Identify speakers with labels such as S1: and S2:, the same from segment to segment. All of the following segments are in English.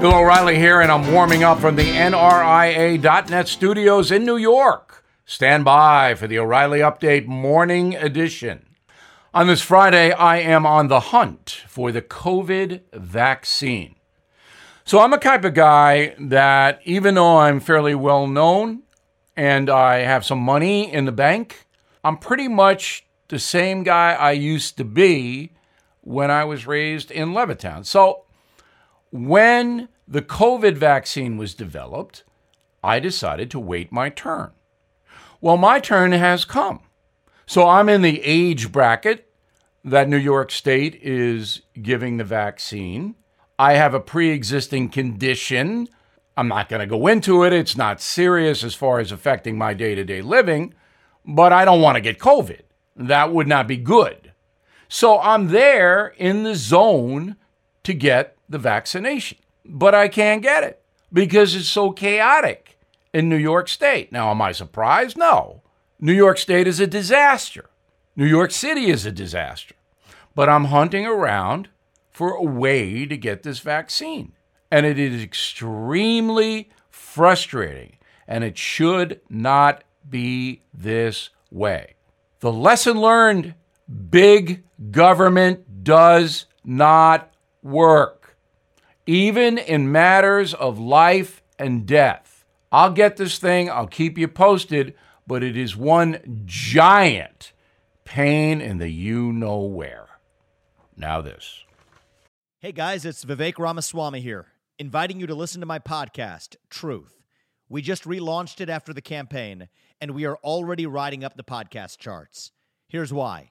S1: Bill O'Reilly here, and I'm warming up from the NRIA.net studios in New York. Stand by for the O'Reilly Update Morning Edition. On this Friday, I am on the hunt for the COVID vaccine. So I'm a type of guy that, even though I'm fairly well known and I have some money in the bank, I'm pretty much the same guy I used to be when I was raised in Levittown. So when the COVID vaccine was developed, I decided to wait my turn. Well, my turn has come. So I'm in the age bracket that New York State is giving the vaccine. I have a pre existing condition. I'm not going to go into it. It's not serious as far as affecting my day to day living, but I don't want to get COVID. That would not be good. So I'm there in the zone to get the vaccination, but I can't get it because it's so chaotic in New York State. Now, am I surprised? No. New York State is a disaster. New York City is a disaster. But I'm hunting around for a way to get this vaccine. And it is extremely frustrating. And it should not be this way. The lesson learned big government does not work, even in matters of life and death. I'll get this thing, I'll keep you posted, but it is one giant pain in the you know where. Now, this.
S2: Hey guys, it's Vivek Ramaswamy here, inviting you to listen to my podcast, Truth. We just relaunched it after the campaign, and we are already riding up the podcast charts. Here's why.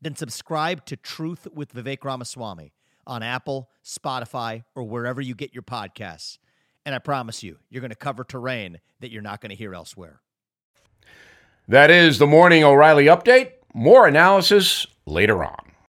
S2: then subscribe to Truth with Vivek Ramaswamy on Apple, Spotify, or wherever you get your podcasts. And I promise you, you're going to cover terrain that you're not going to hear elsewhere.
S1: That is the Morning O'Reilly Update. More analysis later on.